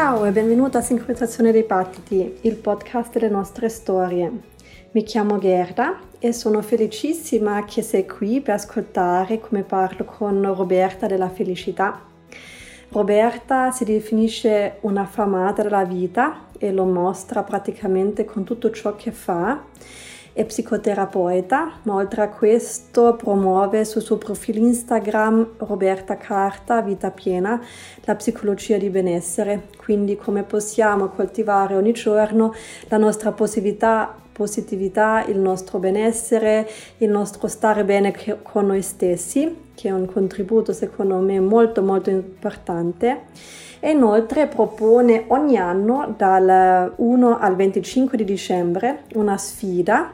Ciao e benvenuto a Sincronizzazione dei Battiti, il podcast delle nostre storie. Mi chiamo Gerda e sono felicissima che sei qui per ascoltare come parlo con Roberta della felicità. Roberta si definisce una famata della vita e lo mostra praticamente con tutto ciò che fa è psicoterapeuta, ma oltre a questo promuove sul suo profilo Instagram Roberta Carta Vita Piena la psicologia di benessere, quindi come possiamo coltivare ogni giorno la nostra positività, positività, il nostro benessere, il nostro stare bene con noi stessi, che è un contributo secondo me molto molto importante e inoltre propone ogni anno dal 1 al 25 di dicembre una sfida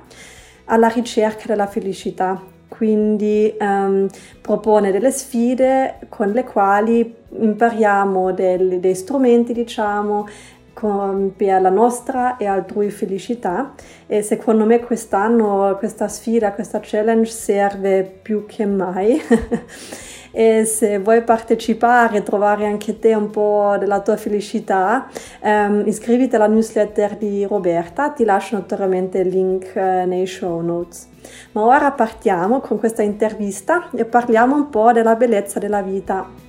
alla ricerca della felicità. Quindi um, propone delle sfide con le quali impariamo del, dei strumenti, diciamo, con, per la nostra e altrui felicità e secondo me quest'anno questa sfida, questa challenge serve più che mai e se vuoi partecipare, trovare anche te un po' della tua felicità, ehm, iscriviti alla newsletter di Roberta, ti lascio naturalmente il link eh, nei show notes. Ma ora partiamo con questa intervista e parliamo un po' della bellezza della vita.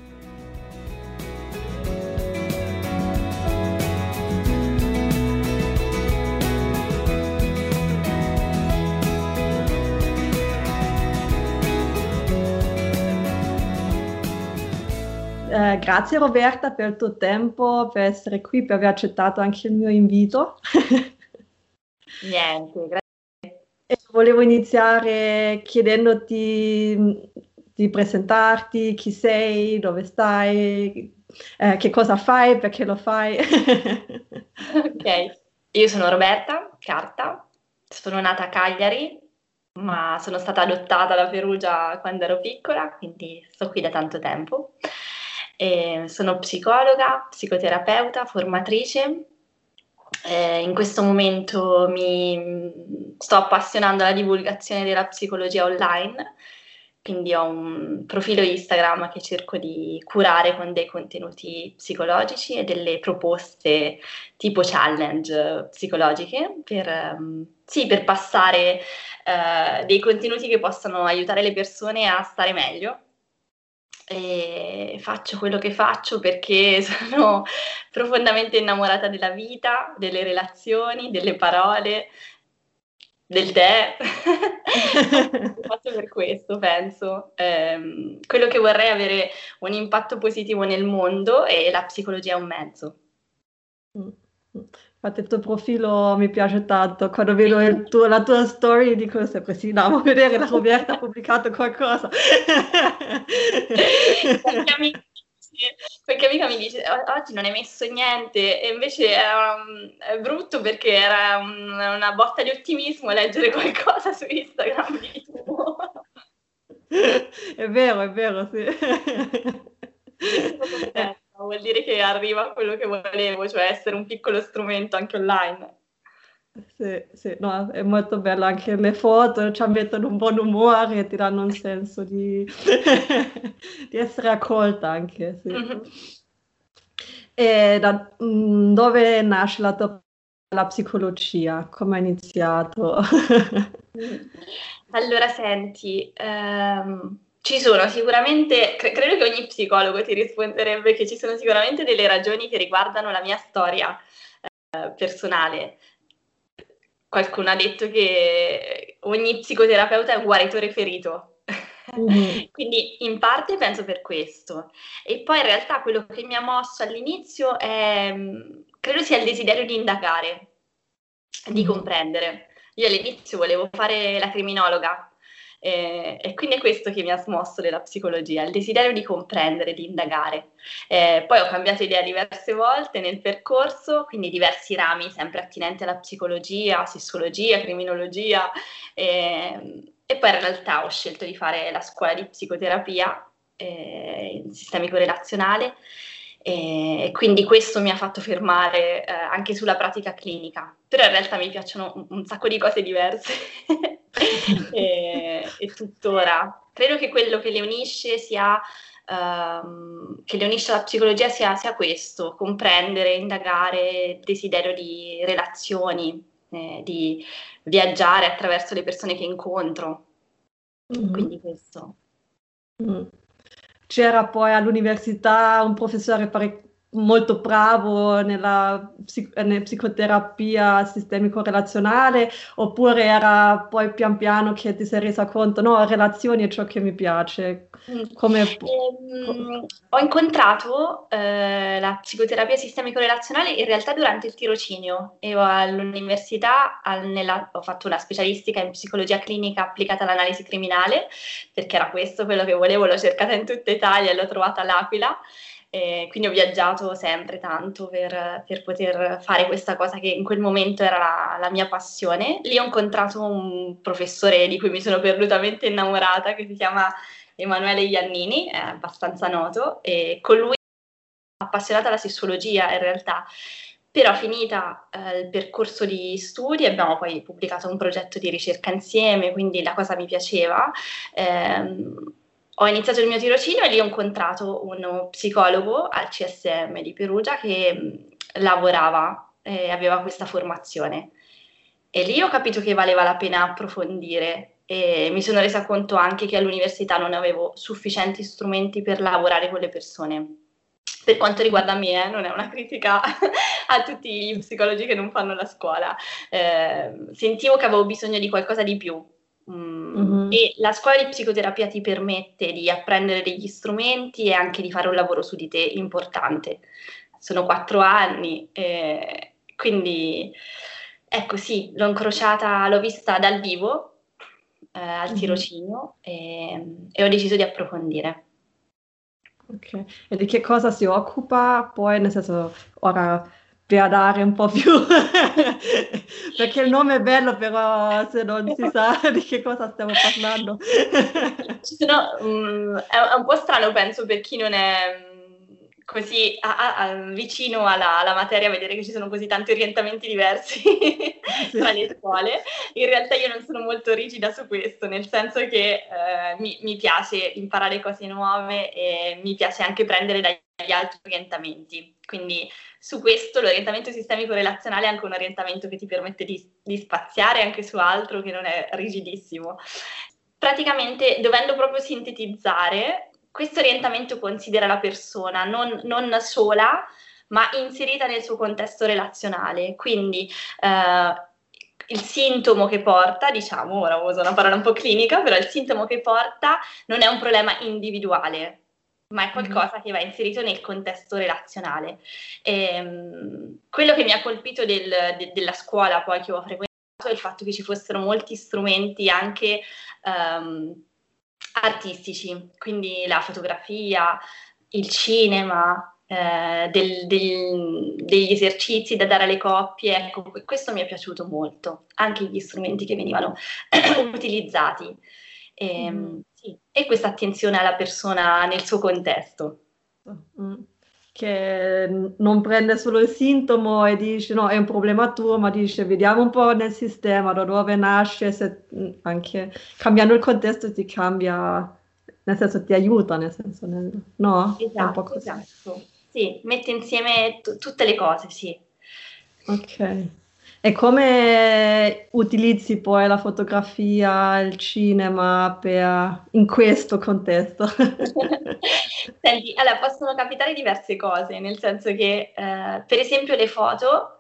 Eh, grazie Roberta per il tuo tempo, per essere qui, per aver accettato anche il mio invito. Niente, grazie. E volevo iniziare chiedendoti di presentarti, chi sei, dove stai, eh, che cosa fai, perché lo fai. ok, io sono Roberta Carta, sono nata a Cagliari, ma sono stata adottata da Perugia quando ero piccola, quindi sto qui da tanto tempo. E sono psicologa, psicoterapeuta, formatrice. Eh, in questo momento mi sto appassionando alla divulgazione della psicologia online, quindi ho un profilo Instagram che cerco di curare con dei contenuti psicologici e delle proposte tipo challenge psicologiche per, um, sì, per passare uh, dei contenuti che possano aiutare le persone a stare meglio e faccio quello che faccio perché sono profondamente innamorata della vita, delle relazioni, delle parole, del tè. faccio per questo, penso. Eh, quello che vorrei è avere un impatto positivo nel mondo e la psicologia è un mezzo. Infatti il tuo profilo mi piace tanto, quando vedo tuo, la tua story dico sempre sì, no, a vedere la Roberta ha pubblicato qualcosa. qualche, amica, amica mi dice oggi non hai messo niente e invece era, è brutto perché era un, una botta di ottimismo leggere qualcosa su Instagram di tuo. è vero, è vero, sì. Vuol dire che arriva quello che volevo, cioè essere un piccolo strumento anche online. Sì, sì, no, è molto bello anche le foto, ci mettono un buon umore e ti danno un senso di, di essere accolta anche. Sì. Mm-hmm. E da mm, dove nasce la tua la psicologia? Come hai iniziato? allora, senti, um, ci sono sicuramente, cre- credo che ogni psicologo ti risponderebbe che ci sono sicuramente delle ragioni che riguardano la mia storia eh, personale. Qualcuno ha detto che ogni psicoterapeuta è un guaritore ferito. Mm-hmm. Quindi in parte penso per questo. E poi in realtà quello che mi ha mosso all'inizio è, credo sia il desiderio di indagare, di mm-hmm. comprendere. Io all'inizio volevo fare la criminologa, eh, e quindi è questo che mi ha smosso della psicologia, il desiderio di comprendere, di indagare. Eh, poi ho cambiato idea diverse volte nel percorso, quindi diversi rami sempre attinenti alla psicologia, sessologia, criminologia. Eh, e poi in realtà ho scelto di fare la scuola di psicoterapia eh, in sistemico relazionale e quindi questo mi ha fatto fermare eh, anche sulla pratica clinica, però in realtà mi piacciono un, un sacco di cose diverse e, e, tuttora. Credo che quello che le unisce sia ehm, che le unisce alla psicologia sia, sia, questo, comprendere, indagare il desiderio di relazioni, eh, di viaggiare attraverso le persone che incontro. Mm-hmm. Quindi questo. Mm. C'era poi all'università un professore pare- molto bravo nella, nella psicoterapia sistemico-relazionale oppure era poi pian piano che ti sei resa conto no, relazioni è ciò che mi piace mm. Come... Ehm, ho incontrato eh, la psicoterapia sistemico-relazionale in realtà durante il tirocinio. Io all'università al, nella, ho fatto una specialistica in psicologia clinica applicata all'analisi criminale perché era questo quello che volevo l'ho cercata in tutta Italia e l'ho trovata all'Aquila e quindi ho viaggiato sempre tanto per, per, poter fare questa cosa che in quel momento era la, la, mia passione. Lì ho incontrato un professore di cui mi sono perdutamente innamorata, che si chiama Emanuele Iannini, è abbastanza noto, e con lui appassionata alla sessologia in realtà. Però finita eh, il percorso di studi abbiamo poi pubblicato un progetto di ricerca insieme, quindi la cosa mi piaceva. Eh, ho iniziato il mio tirocinio e lì ho incontrato uno psicologo al CSM di Perugia che mh, lavorava e aveva questa formazione. E lì ho capito che valeva la pena approfondire e mi sono resa conto anche che all'università non avevo sufficienti strumenti per lavorare con le persone. Per quanto riguarda me, eh, non è una critica a tutti gli psicologi che non fanno la scuola. Eh, sentivo che avevo bisogno di qualcosa di più, Mm-hmm. E la scuola di psicoterapia ti permette di apprendere degli strumenti e anche di fare un lavoro su di te importante. Sono quattro anni, eh, quindi ecco sì, l'ho incrociata, l'ho vista dal vivo eh, al mm-hmm. tirocinio e, e ho deciso di approfondire. Ok, e di che cosa si occupa poi, nel senso, ora per dare un po' più, perché il nome è bello, però se non si sa di che cosa stiamo parlando. Sono, um, è un po' strano, penso, per chi non è così a, a, vicino alla, alla, materia vedere che ci sono così tanti orientamenti diversi tra le scuole. In realtà io non sono molto rigida su questo, nel senso che eh, mi, mi, piace imparare cose nuove e mi piace anche prendere dagli altri orientamenti. Quindi su questo l'orientamento sistemico relazionale è anche un orientamento che ti permette di, di spaziare anche su altro che non è rigidissimo. Praticamente, dovendo proprio sintetizzare, questo orientamento considera la persona non, non sola, ma inserita nel suo contesto relazionale. Quindi eh, il sintomo che porta, diciamo, ora uso una parola un po' clinica, però il sintomo che porta non è un problema individuale, ma è qualcosa mm-hmm. che va inserito nel contesto relazionale. E, ehm, quello che mi ha colpito del, de, della scuola poi che ho frequentato è il fatto che ci fossero molti strumenti anche um, artistici, quindi la fotografia, il cinema, eh, del, del, degli esercizi da dare alle coppie, ecco, questo mi è piaciuto molto, anche gli strumenti che venivano utilizzati. E, mm. Sì, e questa attenzione alla persona nel suo contesto. Mm che non prende solo il sintomo e dice no, è un problema tuo, ma dice vediamo un po' nel sistema da dove nasce, se, anche cambiando il contesto ti cambia, nel senso ti aiuta, nel senso, nel, no? Esatto, esatto. Sì, mette insieme t- tutte le cose, sì. Ok. E come utilizzi poi la fotografia, il cinema per, in questo contesto? Senti, allora possono capitare diverse cose, nel senso che eh, per esempio le foto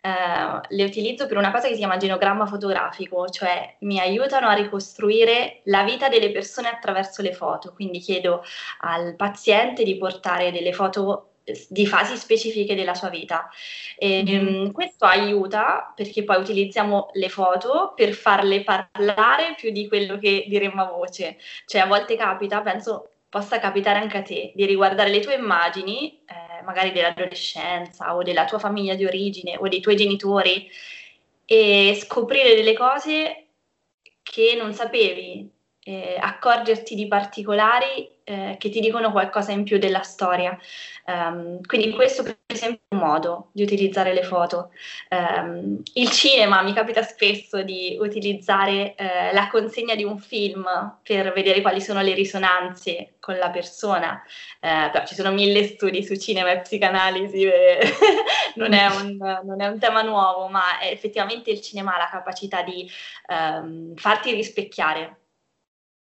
eh, le utilizzo per una cosa che si chiama genogramma fotografico, cioè mi aiutano a ricostruire la vita delle persone attraverso le foto, quindi chiedo al paziente di portare delle foto di fasi specifiche della sua vita. E, mm. Questo aiuta perché poi utilizziamo le foto per farle parlare più di quello che diremmo a voce. Cioè a volte capita, penso possa capitare anche a te, di riguardare le tue immagini, eh, magari dell'adolescenza o della tua famiglia di origine o dei tuoi genitori e scoprire delle cose che non sapevi, eh, accorgerti di particolari eh, che ti dicono qualcosa in più della storia. Um, quindi questo per esempio è un modo di utilizzare le foto. Um, il cinema mi capita spesso di utilizzare eh, la consegna di un film per vedere quali sono le risonanze con la persona, eh, però ci sono mille studi su cinema e psicanalisi, non, è un, non, è un, tema nuovo, ma effettivamente il cinema ha la capacità di um, farti rispecchiare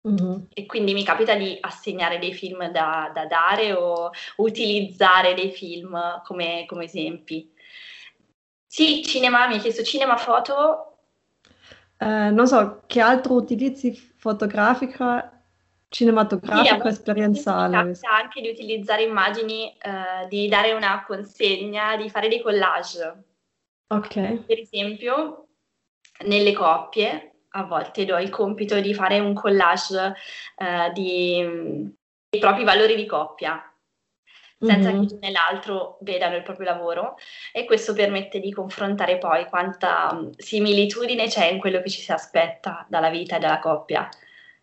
Mm-hmm. E quindi mi capita di assegnare dei film da, da dare o utilizzare dei film come, come, esempi. Sì, cinema, mi hai chiesto cinema, foto. Eh, non so, che altro utilizzi fotografica, cinematografico, sì, esperienziale? Mi capita anche di utilizzare immagini, eh, di dare una consegna, di fare dei collage. Ok. Per esempio, nelle coppie a volte do il compito di fare un collage eh, di, dei propri valori di coppia, senza mm-hmm. che uno e l'altro vedano il proprio lavoro e questo permette di confrontare poi quanta mm, similitudine c'è in quello che ci si aspetta dalla vita e dalla coppia.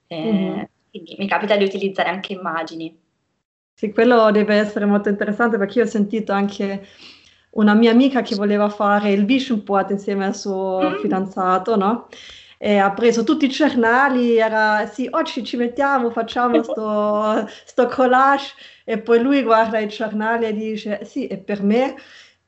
Eh, mm-hmm. Quindi mi capita di utilizzare anche immagini. Sì, quello deve essere molto interessante perché io ho sentito anche una mia amica che voleva fare il vision board insieme al suo mm. fidanzato, no? E ha preso tutti i giornali, era sì, oggi ci mettiamo, facciamo sto, sto collage e poi lui guarda i giornali e dice sì, è per me.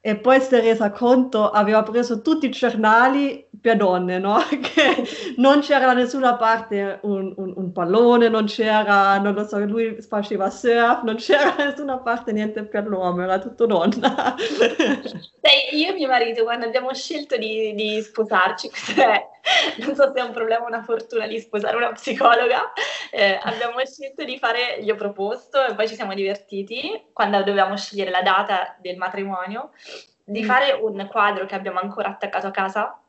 E poi si è resa conto, aveva preso tutti i giornali per donne, no? Che non c'era da nessuna parte un, un, un, pallone, non c'era, non lo so, lui faceva surf, non c'era da nessuna parte niente per l'uomo, era tutto donna. Sei, io e mio marito, quando abbiamo scelto di, di sposarci, questo è, non so se è un problema o una fortuna di sposare una psicologa, eh, abbiamo scelto di fare, gli ho proposto e poi ci siamo divertiti, quando dovevamo scegliere la data del matrimonio, di mm. fare un quadro che abbiamo ancora attaccato a casa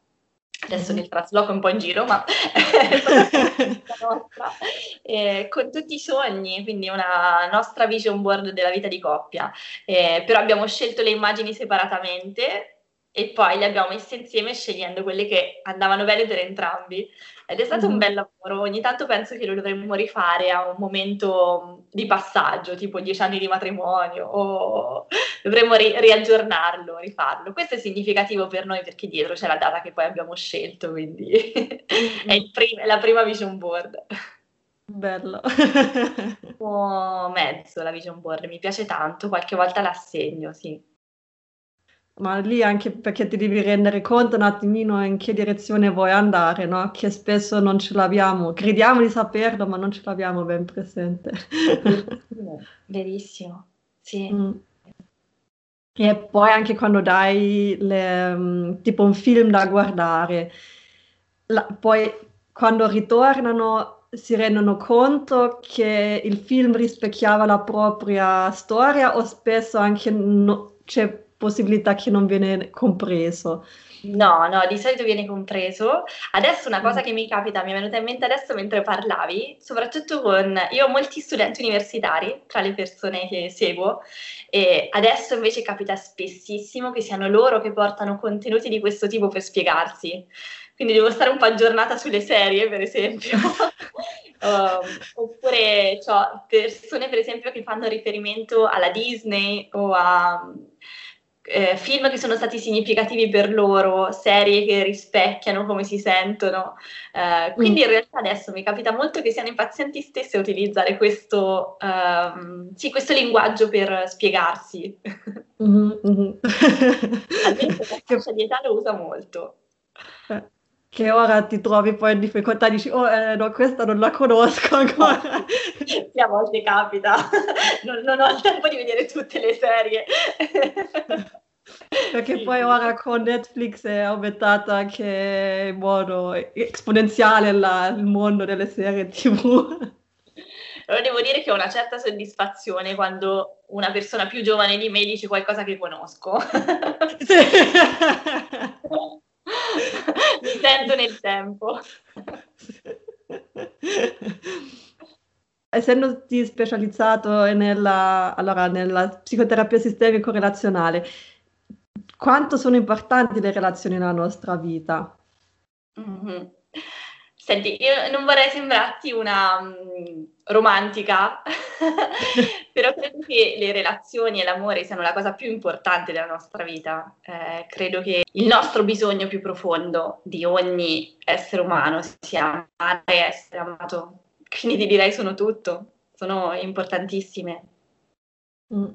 adesso nel trasloco un po' in giro, ma eh, con tutti i sogni, quindi una nostra vision board della vita di coppia. Eh, però abbiamo scelto le immagini separatamente e poi le abbiamo messe insieme scegliendo quelle che andavano bene per entrambi. Ed è stato mm-hmm. un bel lavoro, ogni tanto penso che lo dovremmo rifare a un momento di passaggio, tipo dieci anni di matrimonio, o dovremmo ri- riaggiornarlo, rifarlo. Questo è significativo per noi perché dietro c'è la data che poi abbiamo scelto, quindi mm-hmm. è, prim- è la prima vision board. Bello. o mezzo la vision board, mi piace tanto, qualche volta l'assegno, sì ma lì anche perché ti devi rendere conto un attimino in che direzione vuoi andare, no? Che spesso non ce l'abbiamo, crediamo di saperlo, ma non ce l'abbiamo ben presente. Verissimo, sì. Mm. E poi anche quando dai le, um, tipo un film da guardare, la, poi quando ritornano si rendono conto che il film rispecchiava la propria storia o spesso anche no, c'è possibilità che non viene compreso. No, no, di solito viene compreso. Adesso una cosa mm. che mi capita, mi è venuta in mente adesso mentre parlavi, soprattutto con... Io ho molti studenti universitari tra le persone che seguo e adesso invece capita spessissimo che siano loro che portano contenuti di questo tipo per spiegarsi. Quindi devo stare un po' aggiornata sulle serie, per esempio. uh, oppure ho persone, per esempio, che fanno riferimento alla Disney o a eh, film che sono stati significativi per loro, serie che rispecchiano come si sentono. Eh, quindi mm. in realtà adesso mi capita molto che siano i pazienti stessi a utilizzare questo, um, sì, questo linguaggio per spiegarsi. Mm-hmm, mm-hmm. La di età lo usa molto. Eh, che ora ti trovi poi in difficoltà, dici, oh eh, no, questa non la conosco ancora. Sì, a volte capita, non, non ho il tempo di vedere tutte le serie. Perché sì. poi ora con Netflix è aumentata anche in modo esponenziale la, il mondo delle serie TV. Allora devo dire che ho una certa soddisfazione quando una persona più giovane di me dice qualcosa che conosco. Sì. Mi sento nel tempo. Essendoti specializzato nella, allora, nella psicoterapia sistemico-relazionale, quanto sono importanti le relazioni nella nostra vita? Mm-hmm. Senti, io non vorrei sembrarti una um, romantica, però credo che le relazioni e l'amore siano la cosa più importante della nostra vita. Eh, credo che il nostro bisogno più profondo di ogni essere umano sia amare e essere amato. Quindi ti direi sono tutto, sono importantissime. Mm.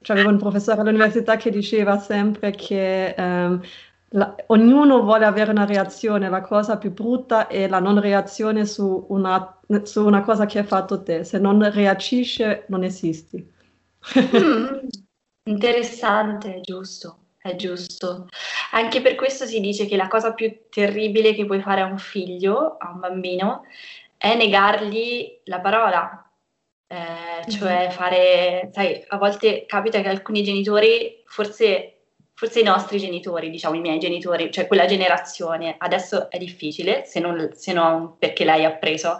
C'avevo un professore all'università che diceva sempre che um, la, ognuno vuole avere una reazione, la cosa più brutta è la non reazione su una, su una cosa che hai fatto te, se non reagisce non esisti. Mm, interessante, è giusto, è giusto. Anche per questo si dice che la cosa più terribile che puoi fare a un figlio, a un bambino, è negargli la parola. Eh, cioè mm-hmm. fare, sai, a volte capita che alcuni genitori forse forse i nostri genitori, diciamo i miei genitori, cioè quella generazione, adesso è difficile, se non, se non perché l'hai appreso,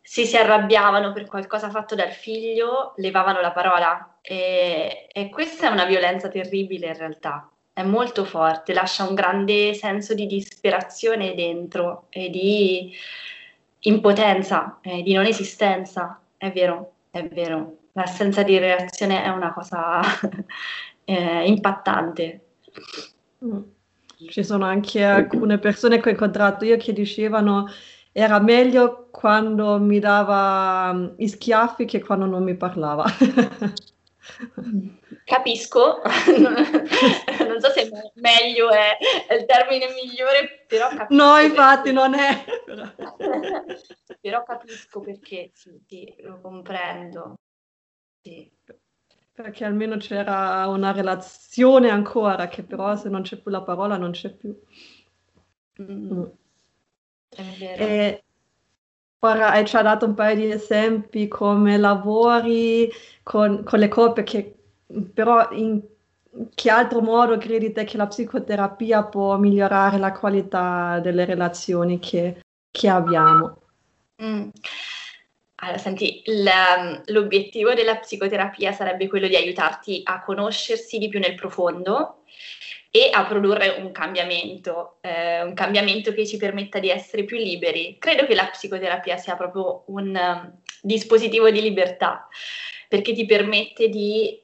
se si arrabbiavano per qualcosa fatto dal figlio, levavano la parola. E, e questa è una violenza terribile in realtà, è molto forte, lascia un grande senso di disperazione dentro e di impotenza, eh, di non esistenza, è vero, è vero, l'assenza di reazione è una cosa eh, impattante. Ci sono anche alcune persone che ho incontrato io che dicevano era meglio quando mi dava mm, i schiaffi che quando non mi parlava. Capisco, non so se meglio è, è il termine migliore, però capisco. No, infatti non è. però capisco perché, sì, sì, lo comprendo. Sì. Perché almeno c'era una relazione ancora, che però se non c'è più la parola non c'è più. Mm. È vero. E ora hai già dato un paio di esempi come lavori con, con le coppie, che, però in che altro modo credi te che la psicoterapia può migliorare la qualità delle relazioni che, che abbiamo? Mm. Allora, senti, l'obiettivo della psicoterapia sarebbe quello di aiutarti a conoscersi di più nel profondo e a produrre un cambiamento, eh, un cambiamento che ci permetta di essere più liberi. Credo che la psicoterapia sia proprio un um, dispositivo di libertà, perché ti permette di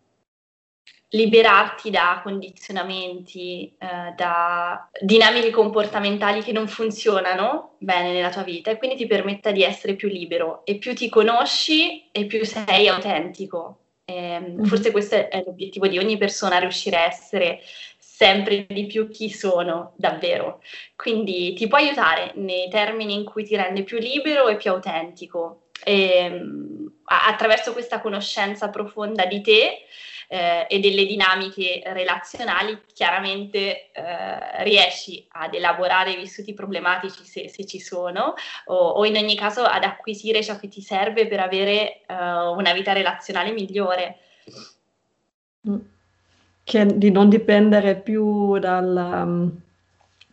liberarti da condizionamenti, eh, da dinamiche comportamentali che non funzionano bene nella tua vita e quindi ti permetta di essere più libero e più ti conosci e più sei autentico. E, mm-hmm. Forse questo è l'obiettivo di ogni persona, riuscire a essere sempre di più chi sono davvero. Quindi ti può aiutare nei termini in cui ti rende più libero e più autentico. E, attraverso questa conoscenza profonda di te, eh, e delle dinamiche relazionali, chiaramente eh, riesci ad elaborare i vissuti problematici se, se ci sono o, o, in ogni caso ad acquisire ciò che ti serve per avere eh, una vita relazionale migliore. Mm. Che di non dipendere più dal, um,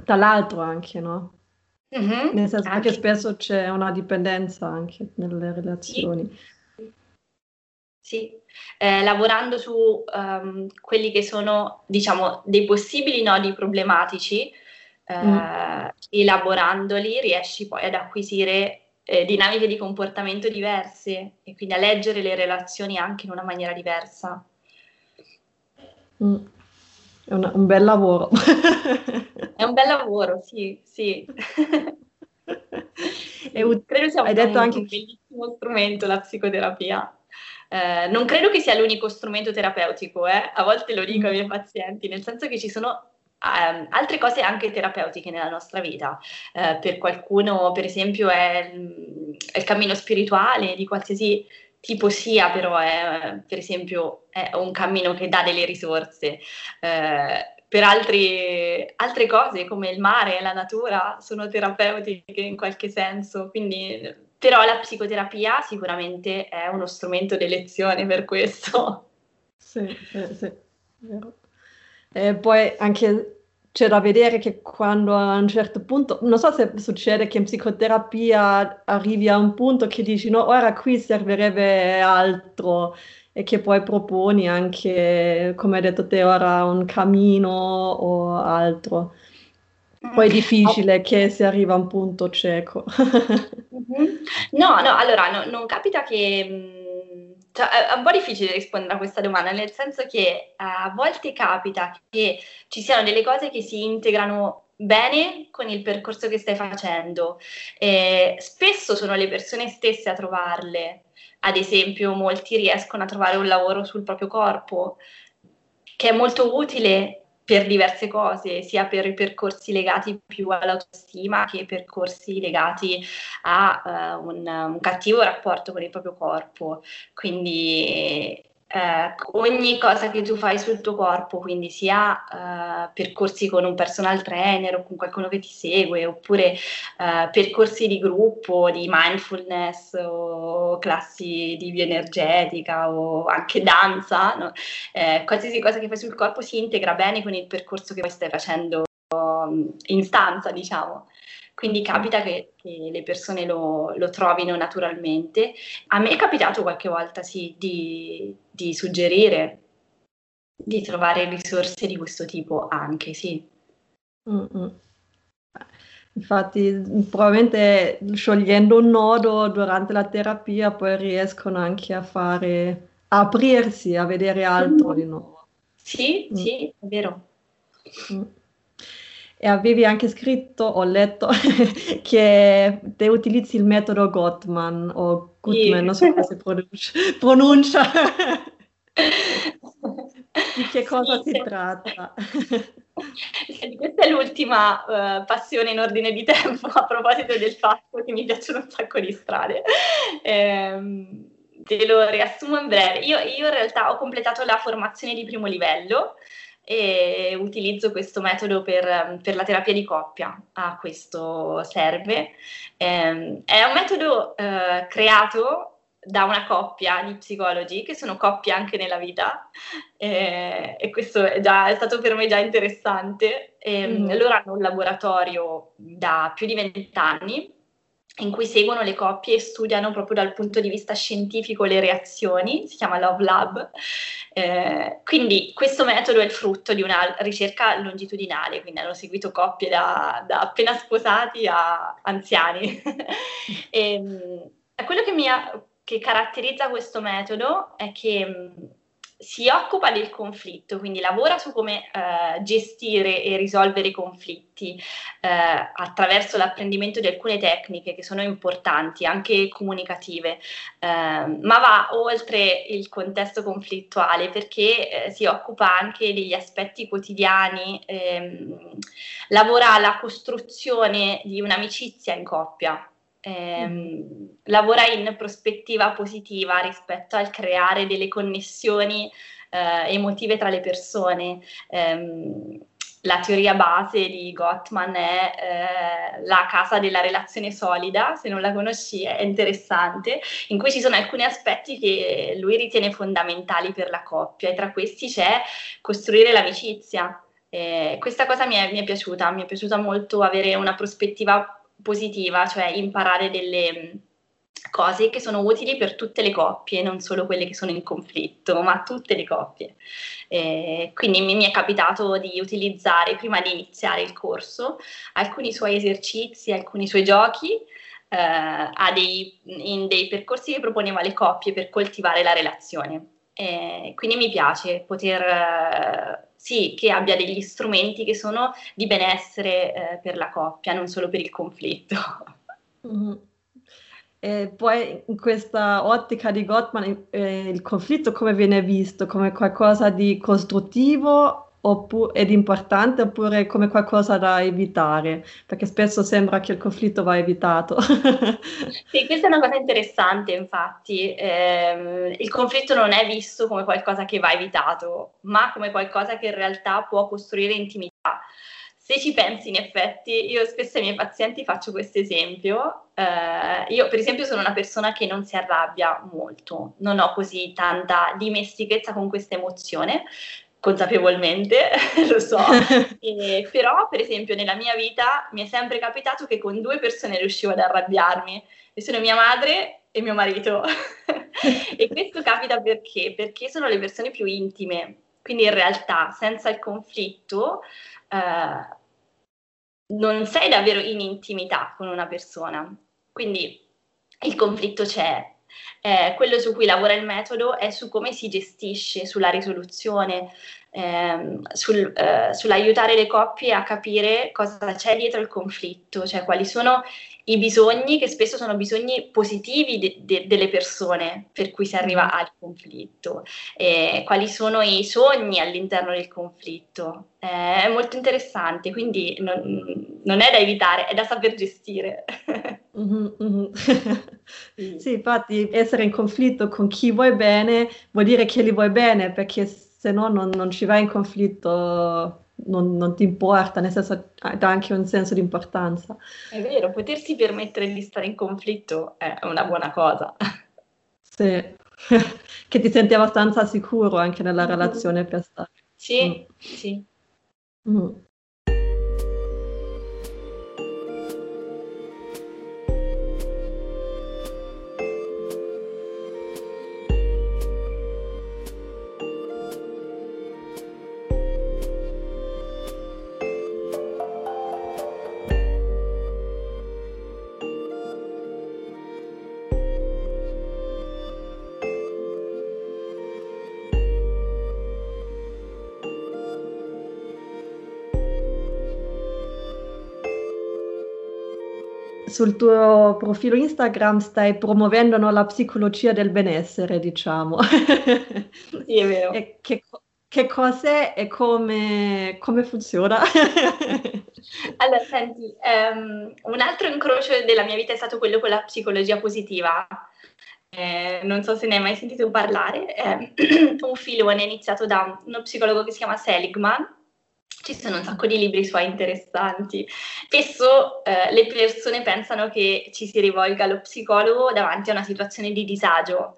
dall'altro anche, no? Mm-hmm, Nel senso anche. che spesso c'è una dipendenza anche nelle relazioni. Sì, sì eh, lavorando su um, quelli che sono, diciamo, dei possibili nodi problematici, eh, mm. elaborandoli riesci poi ad acquisire eh, dinamiche di comportamento diverse e quindi a leggere le relazioni anche in una maniera diversa. Mm. È una, un bel lavoro. È un bel lavoro, sì, sì. E, Credo sia un, un, anche... un bellissimo strumento la psicoterapia. Eh, non credo che sia l'unico strumento terapeutico, eh? a volte lo dico ai miei pazienti, nel senso che ci sono Um, altre cose anche terapeutiche nella nostra vita. Uh, per qualcuno, per esempio, è, è, il cammino spirituale di qualsiasi tipo sia, però è, per esempio, è un cammino che dà delle risorse. Uh, per altri, altre cose come il mare e la natura sono terapeutiche in qualche senso, quindi però la psicoterapia sicuramente è uno strumento d'elezione per questo. Sì, sì, sì. E poi anche c'è da vedere che quando a un certo punto, non so se succede che in psicoterapia arrivi a un punto che dici no, ora qui servirebbe altro e che poi proponi anche, come hai detto te ora, un cammino o altro. Poi è difficile che si arriva a un punto cieco. mm-hmm. No, no, allora no, non capita che... Mm, cioè, è un po' difficile rispondere a questa domanda, nel senso che eh, a volte capita che ci siano delle cose che si integrano bene con il percorso che stai facendo. Eh, spesso sono le persone stesse a trovarle. Ad esempio, molti riescono a trovare un lavoro sul proprio corpo, che è molto utile per diverse cose, sia per i percorsi legati più all'autostima che percorsi legati a uh, un, un, cattivo rapporto con il proprio corpo. Quindi eh, ogni cosa che tu fai sul tuo corpo, quindi sia eh, percorsi con un personal trainer o con qualcuno che ti segue, oppure eh, percorsi di gruppo, di mindfulness o classi di bioenergetica o anche danza, no? Eh, qualsiasi cosa che fai sul corpo si integra bene con il percorso che poi stai facendo um, in stanza, diciamo quindi capita che, che le persone lo, lo, trovino naturalmente. A me è capitato qualche volta sì di, di, suggerire di trovare risorse di questo tipo anche, sì. Mm-mm. Infatti, probabilmente sciogliendo un nodo durante la terapia poi riescono anche a fare, a aprirsi, a vedere altro mm. di nuovo. Sì, mm. sì, è vero. Mm. E avevi anche scritto, ho letto, che te utilizzi il metodo Gottman o Gottman, sì. non so come si pronuncia. pronuncia. Di che cosa sì, si tratta? questa è l'ultima uh, passione in ordine di tempo a proposito del fatto che mi piacciono un sacco di strade. Eh, te lo riassumo in breve. Io, io in realtà ho completato la formazione di primo livello e utilizzo questo metodo per, per la terapia di coppia. A questo serve. Eh, è un metodo eh, creato da una coppia di psicologi che sono coppie anche nella vita eh, e questo è, già, è, stato per me già interessante. Mm. Loro hanno un laboratorio da più di vent'anni in cui seguono le coppie e studiano proprio dal punto di vista scientifico le reazioni, si chiama Love Lab. Eh, quindi questo metodo è il frutto di una ricerca longitudinale, quindi hanno seguito coppie da, da appena sposati a anziani. e, ehm, quello che, mi ha, che caratterizza questo metodo è che si occupa del conflitto, quindi lavora su come eh, gestire e risolvere i conflitti eh, attraverso l'apprendimento di alcune tecniche che sono importanti, anche comunicative, eh, ma va oltre il contesto conflittuale perché eh, si occupa anche degli aspetti quotidiani, ehm, lavora alla costruzione di un'amicizia in coppia ehm, lavora in prospettiva positiva rispetto al creare delle connessioni eh, emotive tra le persone. Eh, la teoria base di Gottman è eh, la casa della relazione solida, se non la conosci è interessante, in cui ci sono alcuni aspetti che lui ritiene fondamentali per la coppia e tra questi c'è costruire l'amicizia. Eh, questa cosa mi è, mi è piaciuta, mi è piaciuta molto avere una prospettiva positiva, cioè imparare delle mm, cose che sono utili per tutte le coppie, non solo quelle che sono in conflitto, ma tutte le coppie. Eh, quindi mi, mi, è capitato di utilizzare, prima di iniziare il corso, alcuni suoi esercizi, alcuni suoi giochi, eh, dei, in dei percorsi che proponeva alle coppie per coltivare la relazione. Eh, quindi mi piace poter, eh, sì, che abbia degli strumenti che sono di benessere eh, per la coppia, non solo per il conflitto. Mm-hmm. E poi in questa ottica di Gottman eh, il conflitto come viene visto? Come qualcosa di costruttivo oppure, ed importante oppure come qualcosa da evitare, perché spesso sembra che il conflitto va evitato. sì, questa è una cosa interessante, infatti. Eh, il conflitto non è visto come qualcosa che va evitato, ma come qualcosa che in realtà può costruire intimità. Se ci pensi, in effetti, io spesso ai miei pazienti faccio questo esempio. Eh, io, per esempio, sono una persona che non si arrabbia molto, non ho così tanta dimestichezza con questa emozione, consapevolmente, lo so, e, però per esempio nella mia vita mi è sempre capitato che con due persone riuscivo ad arrabbiarmi e sono mia madre e mio marito e questo capita perché? Perché sono le persone più intime, quindi in realtà senza il conflitto eh, non sei davvero in intimità con una persona. Quindi il conflitto c'è. Eh, quello su cui lavora il metodo è su come si gestisce, sulla risoluzione, ehm, sul, eh, sull'aiutare le coppie a capire cosa c'è dietro il conflitto, cioè quali sono i bisogni, che spesso sono bisogni positivi de- de- delle persone per cui si arriva mm. al conflitto, eh, quali sono i sogni all'interno del conflitto. Eh, è molto interessante, quindi non, non, è da evitare, è da saper gestire. mm-hmm, mm-hmm. sì, infatti essere in conflitto con chi vuoi bene vuol dire che li vuoi bene, perché se no non, non ci vai in conflitto non, non, ti importa, nel senso dà anche un senso di importanza. È vero, potersi permettere di stare in conflitto è una buona cosa. Sì, che ti senti abbastanza sicuro anche nella mm-hmm. relazione per stare. Sì, mm. sì. Mm. Sul tuo profilo Instagram stai promuovendo no, la psicologia del benessere, diciamo. Sì, è vero. E che, che cos'è e come, come funziona? allora, senti, um, un altro incrocio della mia vita è stato quello con la psicologia positiva. Eh, non so se ne hai mai sentito parlare, eh, un filone iniziato da uno psicologo che si chiama Seligman, ci sono un sacco di libri suoi interessanti. Spesso eh, le persone pensano che ci si rivolga allo psicologo davanti a una situazione di disagio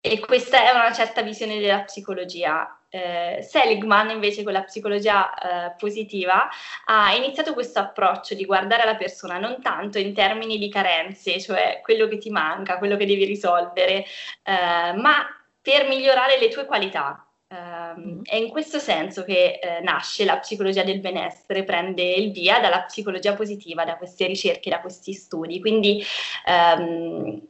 e questa è una certa visione della psicologia. Eh, Seligman invece con la psicologia eh, positiva ha iniziato questo approccio di guardare la persona non tanto in termini di carenze, cioè quello che ti manca, quello che devi risolvere, eh, ma per migliorare le tue qualità. Um, è in questo senso che eh, nasce la psicologia del benessere, prende il via dalla psicologia positiva, da queste ricerche, da questi studi. Quindi um,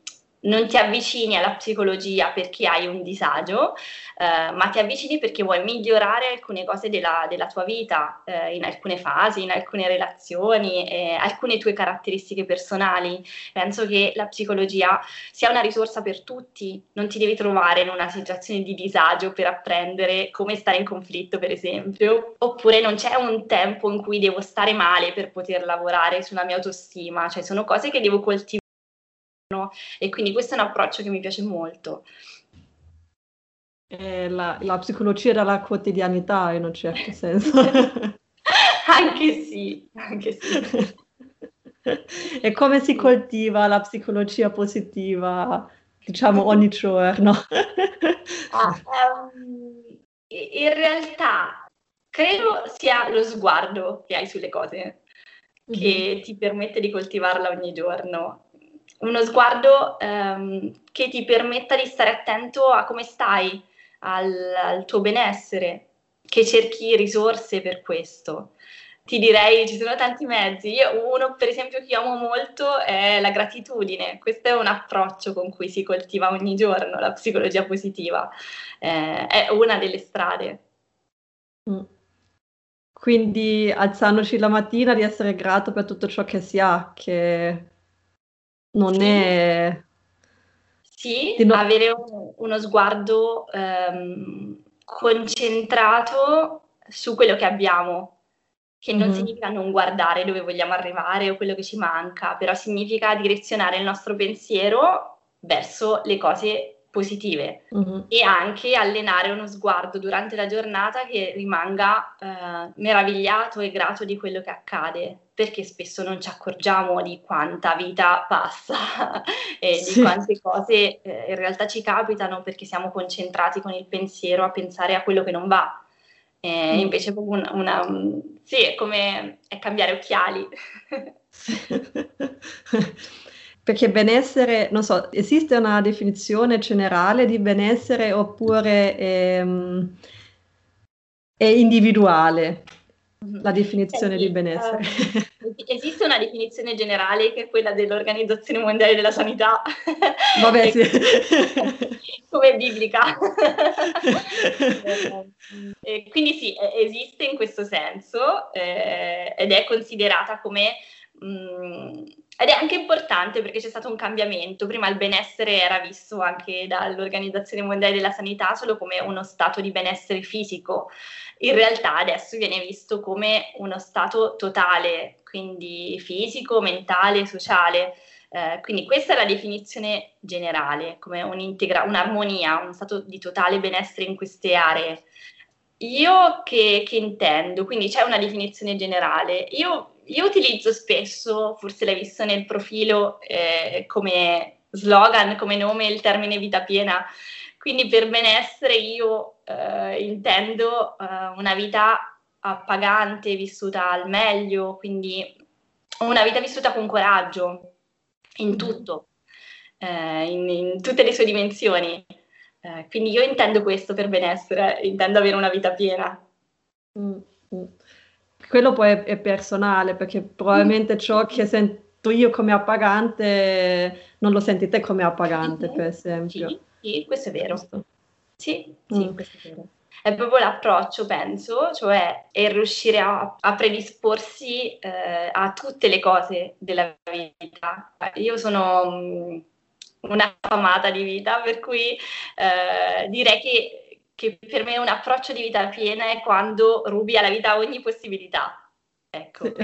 non ti avvicini alla psicologia perché hai un disagio, eh, ma ti avvicini perché vuoi migliorare alcune cose della, della tua vita, eh, in alcune fasi, in alcune relazioni, eh, alcune tue caratteristiche personali. Penso che la psicologia sia una risorsa per tutti, non ti devi trovare in una situazione di disagio per apprendere come stare in conflitto, per esempio, oppure non c'è un tempo in cui devo stare male per poter lavorare sulla mia autostima, cioè sono cose che devo coltivare e quindi questo è un approccio che mi piace molto. È la, la psicologia della quotidianità in un certo senso. anche sì, anche sì. e come si coltiva la psicologia positiva, diciamo, ogni giorno? ah, um, in realtà credo sia lo sguardo che hai sulle cose che mm-hmm. ti permette di coltivarla ogni giorno uno sguardo ehm, che ti permetta di stare attento a come stai, al, al, tuo benessere, che cerchi risorse per questo. Ti direi, ci sono tanti mezzi. Io, uno, per esempio, che amo molto è la gratitudine. Questo è un approccio con cui si coltiva ogni giorno la psicologia positiva. Eh, è una delle strade. Mm. Quindi alzandoci la mattina di essere grato per tutto ciò che si ha, che non è... Sì, no... avere un, uno sguardo ehm, concentrato su quello che abbiamo, che non mm-hmm. significa non guardare dove vogliamo arrivare o quello che ci manca, però significa direzionare il nostro pensiero verso le cose positive mm-hmm. e anche allenare uno sguardo durante la giornata che rimanga eh, meravigliato e grato di quello che accade, perché spesso non ci accorgiamo di quanta vita passa e sì. di quante cose eh, in realtà ci capitano perché siamo concentrati con il pensiero a pensare a quello che non va. Eh, mm. Invece una, una, sì, è come è cambiare occhiali. Perché benessere, non so, esiste una definizione generale di benessere oppure è, ehm, è individuale? La definizione eh sì, di benessere. Uh, esiste una definizione generale che è quella dell'Organizzazione Mondiale della Sanità. Vabbè, sì. come biblica. e quindi sì, esiste in questo senso eh, ed è considerata come... Mh, mm, ed è anche importante perché c'è stato un cambiamento. Prima il benessere era visto anche dall'Organizzazione Mondiale della Sanità solo come uno stato di benessere fisico in realtà adesso viene visto come uno stato totale, quindi fisico, mentale, sociale. Eh, quindi questa è la definizione generale, come un'armonia, uno stato di totale benessere in queste aree. Io che, che intendo? Quindi c'è una definizione generale. Io, io, utilizzo spesso, forse l'hai visto nel profilo, eh, come slogan, come nome, il termine vita piena. Quindi per benessere io eh, intendo eh, una vita appagante, vissuta al meglio, quindi una vita vissuta con coraggio in mm-hmm. tutto, eh, in, in, tutte le sue dimensioni. Eh, quindi io intendo questo per benessere, intendo avere una vita piena. Mm-hmm. Quello poi è, è personale, perché probabilmente mm. ciò che sento io come appagante non lo senti te come appagante, mm-hmm. per esempio. Sì. Sì, questo è vero. Sì, sì, mm. questo è vero. È proprio l'approccio, penso, cioè è riuscire a, a predisporsi eh, a tutte le cose della vita. Io sono um, una famata di vita, per cui eh, direi che, che per me un approccio di vita piena è quando rubi alla vita ogni possibilità. Ecco.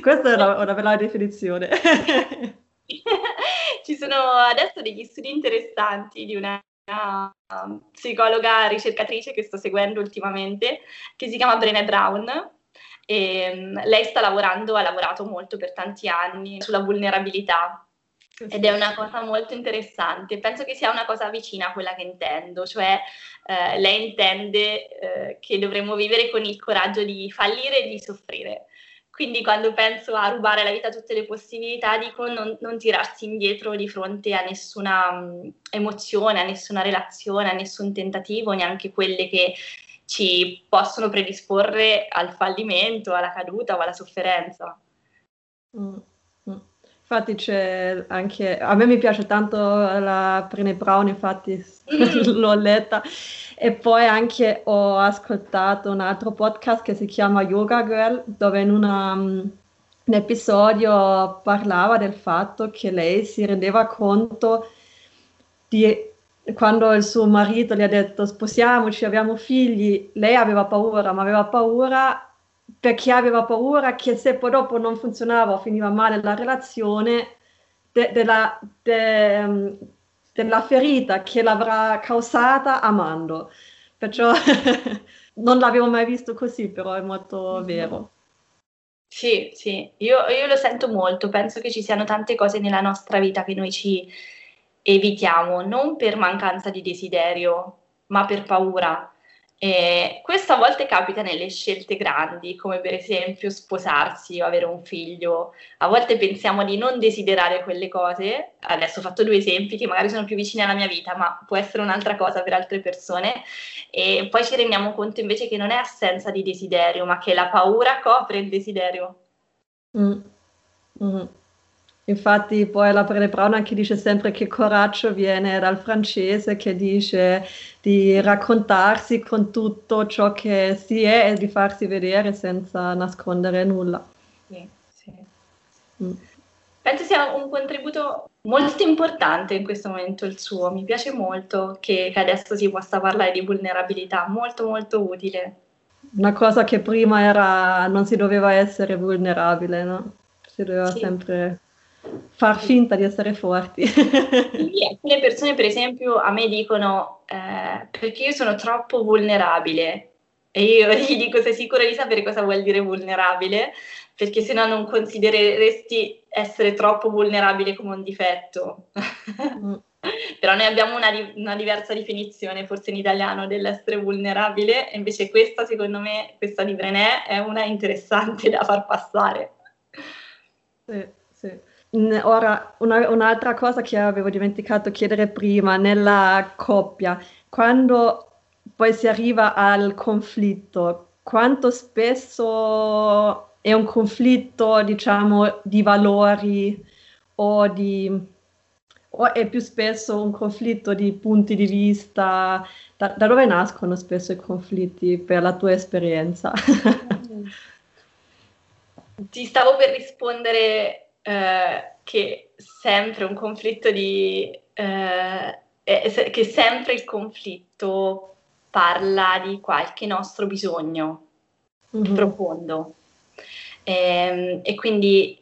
Questa è una, una bella definizione. Ci sono adesso degli studi interessanti di una uh, psicologa ricercatrice che sto seguendo ultimamente, che si chiama Brené Brown. E, um, lei sta lavorando, ha lavorato molto per tanti anni sulla vulnerabilità ed è una cosa molto interessante. Penso che sia una cosa vicina a quella che intendo, cioè eh, lei intende eh, che dovremmo vivere con il coraggio di fallire e di soffrire. Quindi quando penso a rubare la vita a tutte le possibilità, dico non, non tirarsi indietro di fronte a nessuna um, emozione, a nessuna relazione, a nessun tentativo, neanche quelle che ci possono predisporre al fallimento, alla caduta o alla sofferenza. Mm. Infatti c'è anche, a me mi piace tanto la Brené Brown, infatti mm. l'ho letta e poi anche ho ascoltato un altro podcast che si chiama Yoga Girl, dove in una, um, un episodio parlava del fatto che lei si rendeva conto di quando il suo marito gli ha detto sposiamoci, abbiamo figli, lei aveva paura, ma aveva paura perché aveva paura che se poi dopo non funzionava o finiva male la relazione, de, della, de, um, della ferita che l'avrà causata amando. Perciò non l'avevo mai visto così, però è molto mm-hmm. vero. Sì, sì, io, io, lo sento molto, penso che ci siano tante cose nella nostra vita che noi ci evitiamo, non per mancanza di desiderio, ma per paura. E questo a volte capita nelle scelte grandi, come per esempio sposarsi o avere un figlio. A volte pensiamo di non desiderare quelle cose. Adesso ho fatto due esempi che magari sono più vicini alla mia vita, ma può essere un'altra cosa per altre persone. E poi ci rendiamo conto invece che non è assenza di desiderio, ma che la paura copre il desiderio. Mm. Mm. Infatti poi la Brené Brown anche dice sempre che coraggio viene dal francese che dice di raccontarsi con tutto ciò che si è e di farsi vedere senza nascondere nulla. Sì, sì. Mm. Penso sia un contributo molto importante in questo momento il suo, mi piace molto che, che adesso si possa parlare di vulnerabilità, molto molto utile. Una cosa che prima era non si doveva essere vulnerabile, no? Si doveva sì. sempre far finta di essere forti. Alcune persone, per esempio, a me dicono eh, perché io sono troppo vulnerabile. E io gli dico: Sei sicura di sapere cosa vuol dire vulnerabile? Perché se no non considereresti essere troppo vulnerabile come un difetto. Mm. Però noi abbiamo una, una, diversa definizione, forse in italiano, dell'essere vulnerabile, e invece questa, secondo me, questa di Brené, è una interessante da far passare. Sì, sì. Ora, una, un'altra cosa che avevo dimenticato di chiedere prima, nella coppia, quando poi si arriva al conflitto, quanto spesso è un conflitto, diciamo, di valori o, di, o è più spesso un conflitto di punti di vista? Da, da dove nascono spesso i conflitti per la tua esperienza? Ti stavo per rispondere eh, che sempre un conflitto di... Eh, che sempre il conflitto parla di qualche nostro bisogno mm-hmm. profondo. E, ehm, e, quindi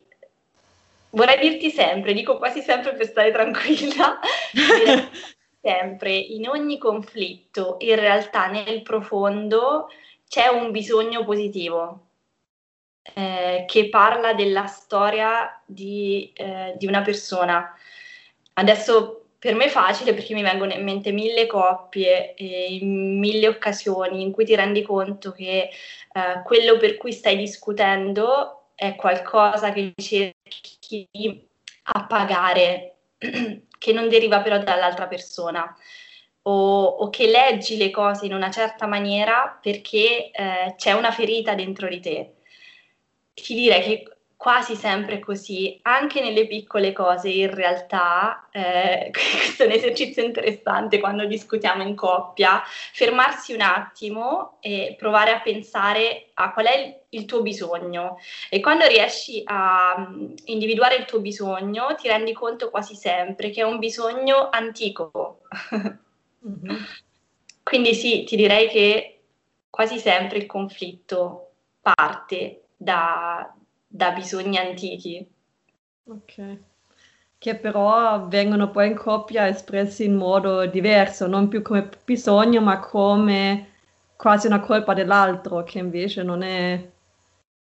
vorrei dirti sempre, dico quasi sempre per stare tranquilla, sempre in ogni conflitto, in realtà nel profondo c'è un bisogno positivo. Eh, che parla della storia di, eh, di una persona. Adesso per me è facile perché mi vengono in mente mille coppie e mille occasioni in cui ti rendi conto che eh, quello per cui stai discutendo è qualcosa che cerchi di appagare, che non deriva però dall'altra persona. O, o, che leggi le cose in una certa maniera perché eh, c'è una ferita dentro di te. Ti direi che quasi sempre così, anche nelle piccole cose in realtà, eh, questo è un esercizio interessante quando discutiamo in coppia, fermarsi un attimo e provare a pensare a qual è il, tuo bisogno e quando riesci a um, individuare il tuo bisogno ti rendi conto quasi sempre che è un bisogno antico. mm-hmm. Quindi sì, ti direi che quasi sempre il conflitto parte da, da bisogni antichi. Ok. Che però vengono poi in coppia espressi in modo diverso, non più come bisogno, ma come quasi una colpa dell'altro, che invece non è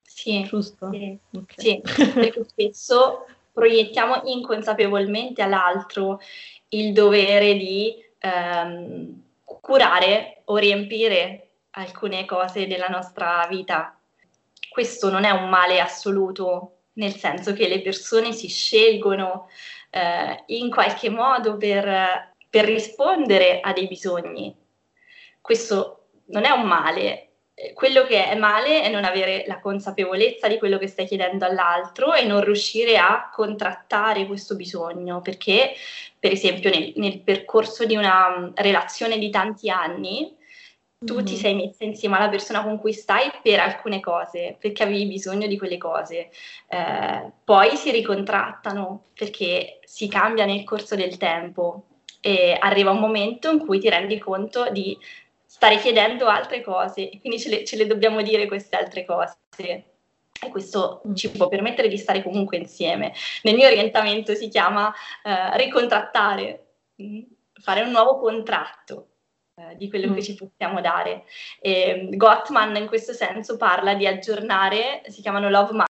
sì, giusto. Sì, okay. sì perché spesso proiettiamo inconsapevolmente all'altro il dovere di ehm, curare o riempire alcune cose della nostra vita questo non è un male assoluto, nel senso che le persone si scelgono eh, in qualche modo per, per rispondere a dei bisogni. Questo non è un male, quello che è male è non avere la consapevolezza di quello che stai chiedendo all'altro e non riuscire a contrattare questo bisogno, perché per esempio nel, nel percorso di una relazione di tanti anni tu mm-hmm. ti sei messa insieme alla persona con cui stai per alcune cose, perché avevi bisogno di quelle cose. Eh, poi si ricontrattano perché si cambia nel corso del tempo e arriva un momento in cui ti rendi conto di stare chiedendo altre cose e quindi ce le, ce le dobbiamo dire queste altre cose. E questo ci può permettere di stare comunque insieme. Nel mio orientamento si chiama eh, ricontrattare, mm, fare un nuovo contratto eh, di quello mm. che ci possiamo dare. E Gottman in questo senso parla di aggiornare, si chiamano love map,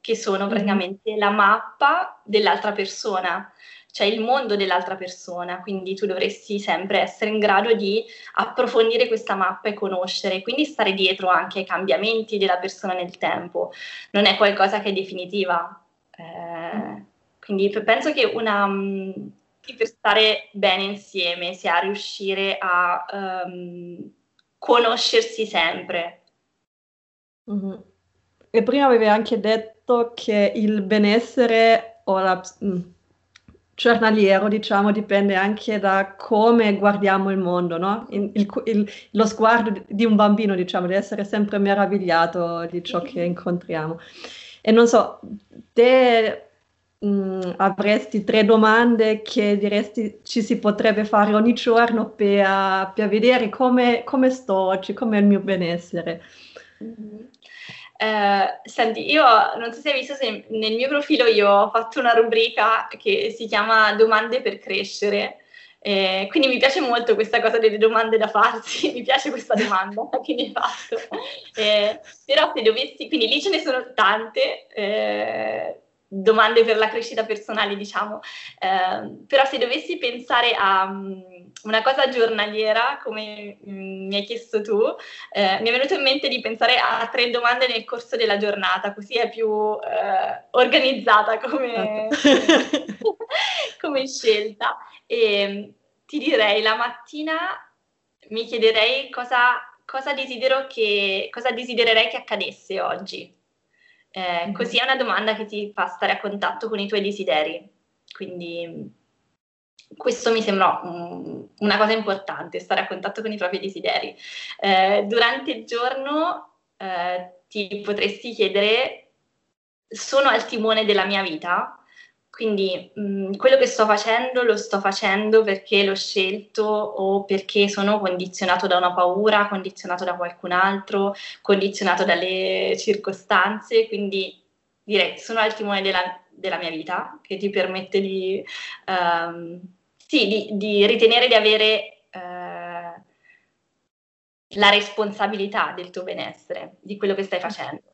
che sono mm. praticamente mm. la mappa dell'altra persona, cioè il mondo dell'altra persona, quindi tu dovresti sempre essere in grado di approfondire questa mappa e conoscere, quindi stare dietro anche ai cambiamenti della persona nel tempo, non è qualcosa che è definitiva. Eh, quindi penso che una, per stare bene insieme, sia riuscire a um, conoscersi sempre. Mm-hmm. E prima avevi anche detto che il benessere o la, mm, giornaliero, diciamo, dipende anche da come guardiamo il mondo, no? Il, il, lo sguardo di un bambino, diciamo, di essere sempre meravigliato di ciò che incontriamo. E non so, te mh, mm, avresti tre domande che diresti ci si potrebbe fare ogni giorno per, per vedere come, come, sto oggi, com'è il mio benessere. Mm-hmm. Eh, senti, io non so se hai visto se nel mio profilo io ho fatto una rubrica che si chiama Domande per crescere. Eh, quindi mi piace molto questa cosa delle domande da farsi, mi piace questa domanda che mi hai fatto. Eh, però se dovessi, quindi lì ce ne sono tante, eh, domande per la crescita personale, diciamo. Eh, però se dovessi pensare a um, una cosa giornaliera, come um, mi hai chiesto tu, eh, mi è venuto in mente di pensare a tre domande nel corso della giornata, così è più eh, organizzata come, come scelta. E ti direi la mattina mi chiederei cosa, cosa, desidero che, cosa desidererei che accadesse oggi. Eh, mm-hmm. Così è una domanda che ti fa stare a contatto con i tuoi desideri. Quindi questo mi sembra um, una cosa importante, stare a contatto con i propri desideri. Eh, durante il giorno eh, ti potresti chiedere, sono al timone della mia vita? Quindi mh, mm, quello che sto facendo lo sto facendo perché l'ho scelto o perché sono condizionato da una paura, condizionato da qualcun altro, condizionato dalle circostanze, quindi direi sono al timone della, della mia vita che ti permette di, um, sì, di, di, ritenere di avere uh, la responsabilità del tuo benessere, di quello che stai facendo.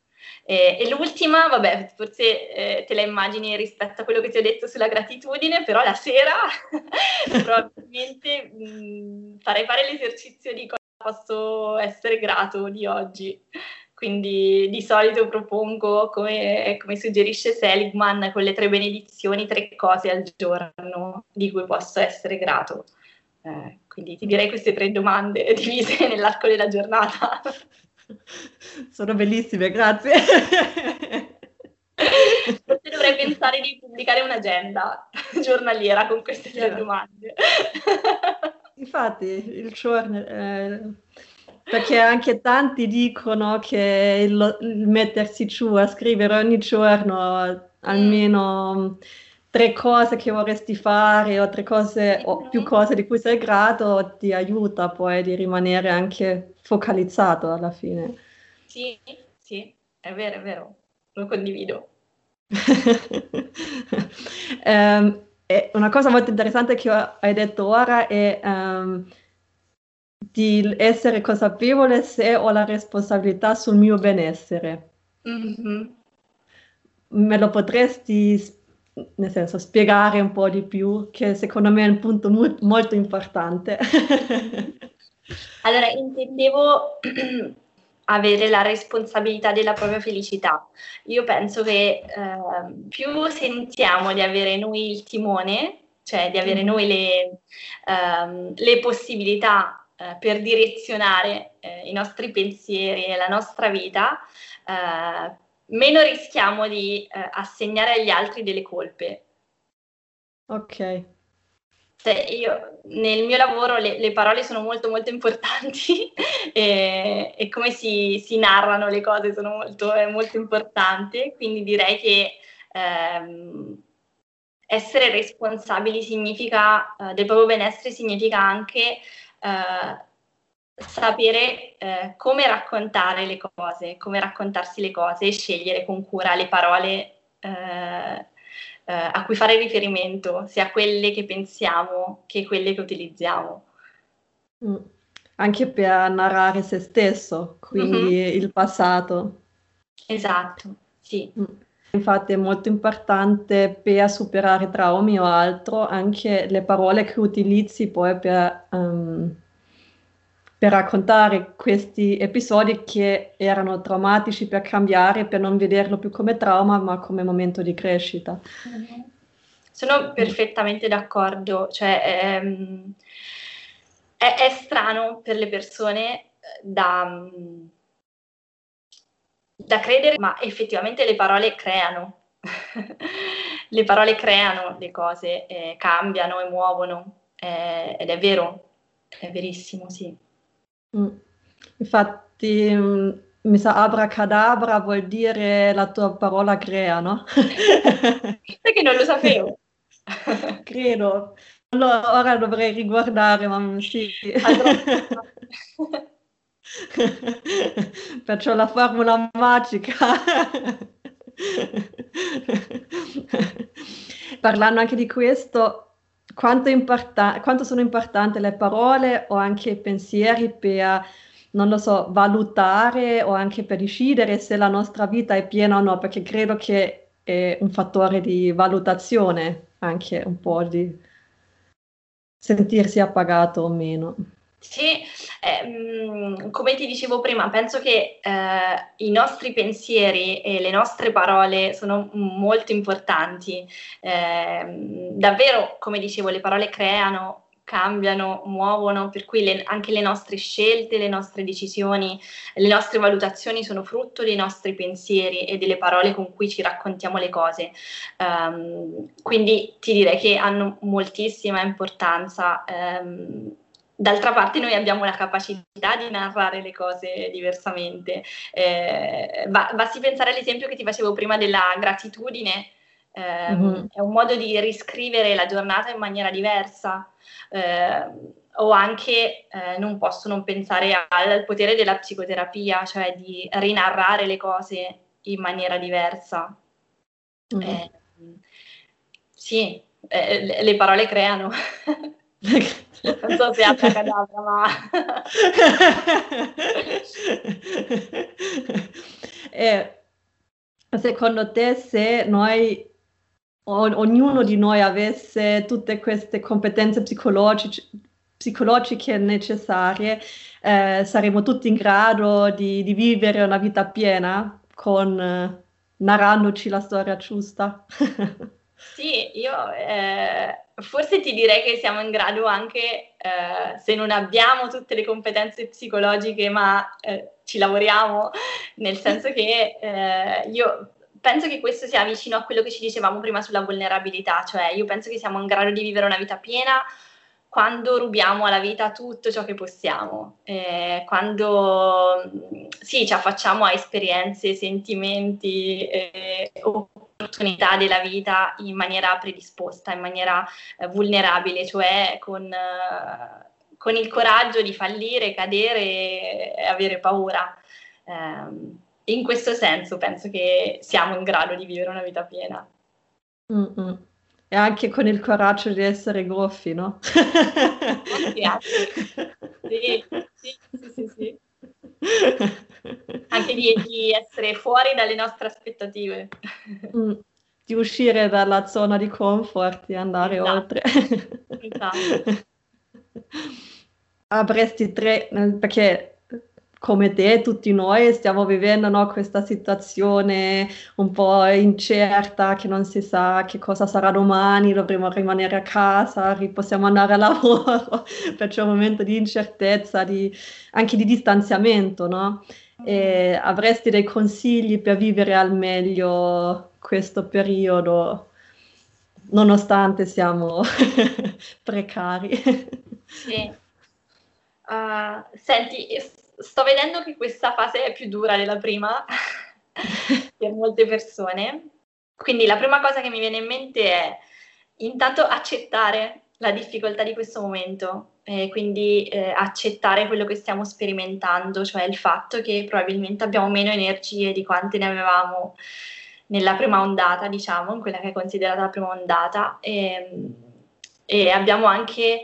E, e l'ultima, vabbè, forse eh, te la immagini rispetto a quello che ti ho detto sulla gratitudine, però la sera probabilmente mh, farei fare l'esercizio di cosa posso essere grato di oggi. Quindi di solito propongo, come, come, suggerisce Seligman, con le tre benedizioni, tre cose al giorno di cui posso essere grato. Eh, quindi ti direi queste tre domande divise nell'arco della giornata. Sono bellissime, grazie. Forse dovrei pensare di pubblicare un'agenda giornaliera con queste tre domande. Infatti, il giorno... Eh, perché anche tanti dicono che il, il, mettersi giù a scrivere ogni giorno almeno mm. Tre cose che vorresti fare o tre cose o più cose di cui sei grato ti aiuta poi di rimanere anche focalizzato alla fine. Sì, sì, è vero, è vero, lo condivido. um, una cosa molto interessante che hai detto ora è um, di essere consapevole se ho la responsabilità sul mio benessere. Mm-hmm. Me lo potresti, nel senso, spiegare un po' di più, che secondo me è un punto mu- molto importante. Allora, intendevo avere la responsabilità della propria felicità. Io penso che eh, più sentiamo di avere noi il timone, cioè di avere mm. noi le, um, le possibilità uh, per direzionare uh, i nostri pensieri e la nostra vita, uh, meno rischiamo di assegnare agli altri delle colpe. Ok. Cioè, io nel mio lavoro le, le, parole sono molto molto importanti e, e come si, si, narrano le cose sono molto, è molto importante, quindi direi che ehm, essere responsabili significa, eh, del proprio benessere significa anche eh, sapere eh, come raccontare le cose, come raccontarsi le cose e scegliere con cura le parole eh, eh, a cui fare riferimento, sia quelle che pensiamo che quelle che utilizziamo. Mm. Anche per narrare se stesso, quindi mm-hmm. il passato. Esatto, sì. Mm. Infatti è molto importante per superare traumi o altro anche le parole che utilizzi poi per um, per raccontare questi episodi che erano traumatici per cambiare, per non vederlo più come trauma, ma come momento di crescita. Sono perfettamente d'accordo, cioè ehm, è, è, strano per le persone da, da credere, ma effettivamente le parole creano. le parole creano le cose, eh, cambiano e muovono, eh, ed è vero, è verissimo, sì. Mm. Infatti, mm, mi sa abracadabra vuol dire la tua parola crea, no? Che non lo sapevo. Credo. Allora, ora dovrei riguardare, ma sì. Allora. Perciò la formula magica. Parlando anche di questo, quanto, importa- quanto sono importanti le parole o anche i pensieri per, non lo so, valutare o anche per decidere se la nostra vita è piena o no, perché credo che è un fattore di valutazione anche un po' di sentirsi appagato o meno. Sì, eh, come ti dicevo prima, penso che eh, i nostri pensieri e le nostre parole sono molto importanti. Eh, davvero, come dicevo, le parole creano cambiano, muovono, per cui le, anche le nostre scelte, le nostre decisioni, le nostre valutazioni sono frutto dei nostri pensieri e delle parole con cui ci raccontiamo le cose. Um, quindi ti direi che hanno moltissima importanza. Um, D'altra parte noi abbiamo la capacità di narrare le cose diversamente. Eh, basti pensare all'esempio che ti facevo prima della gratitudine. Eh, mm-hmm. È un modo di riscrivere la giornata in maniera diversa. Eh, o anche eh, non posso non pensare al potere della psicoterapia, cioè di rinarrare le cose in maniera diversa. Mm-hmm. sì, eh, le parole creano. Non so se è cadavra, ma... e secondo te se noi, o, ognuno di noi avesse tutte queste competenze psicologiche, psicologiche necessarie, eh, saremmo tutti in grado di, di, vivere una vita piena con, eh, narrandoci la storia giusta? sì, io... Eh forse ti direi che siamo in grado anche, eh, se non abbiamo tutte le competenze psicologiche, ma eh, ci lavoriamo, nel senso che eh, io penso che questo sia vicino a quello che ci dicevamo prima sulla vulnerabilità, cioè io penso che siamo in grado di vivere una vita piena quando rubiamo alla vita tutto ciò che possiamo, eh, quando sì, ci affacciamo a esperienze, sentimenti, eh, opportunità della vita in maniera predisposta, in maniera eh, vulnerabile, cioè con, eh, con, il coraggio di fallire, cadere e avere paura. Eh, in questo senso penso che siamo in grado di vivere una vita piena. Mm-mm. E anche con il coraggio di essere goffi, no? sì, sì, sì, sì, sì. Anche di, di, essere fuori dalle nostre aspettative. Mm, di uscire dalla zona di comfort, di andare esatto. oltre. esatto. Avresti tre, perché come te, tutti noi stiamo vivendo no, questa situazione un po' incerta, che non si sa che cosa sarà domani, dovremo rimanere a casa, possiamo andare a lavoro, perciò un momento di incertezza, di, anche di distanziamento, no? E avresti dei consigli per vivere al meglio questo periodo, nonostante siamo precari? Sì. Uh, senti, sto vedendo che questa fase è più dura della prima per molte persone. Quindi la prima cosa che mi viene in mente è intanto accettare la difficoltà di questo momento, eh, quindi eh, accettare quello che stiamo sperimentando, cioè il fatto che probabilmente abbiamo meno energie di quante ne avevamo nella prima ondata, diciamo, in quella che è considerata la prima ondata, e, ehm, e abbiamo anche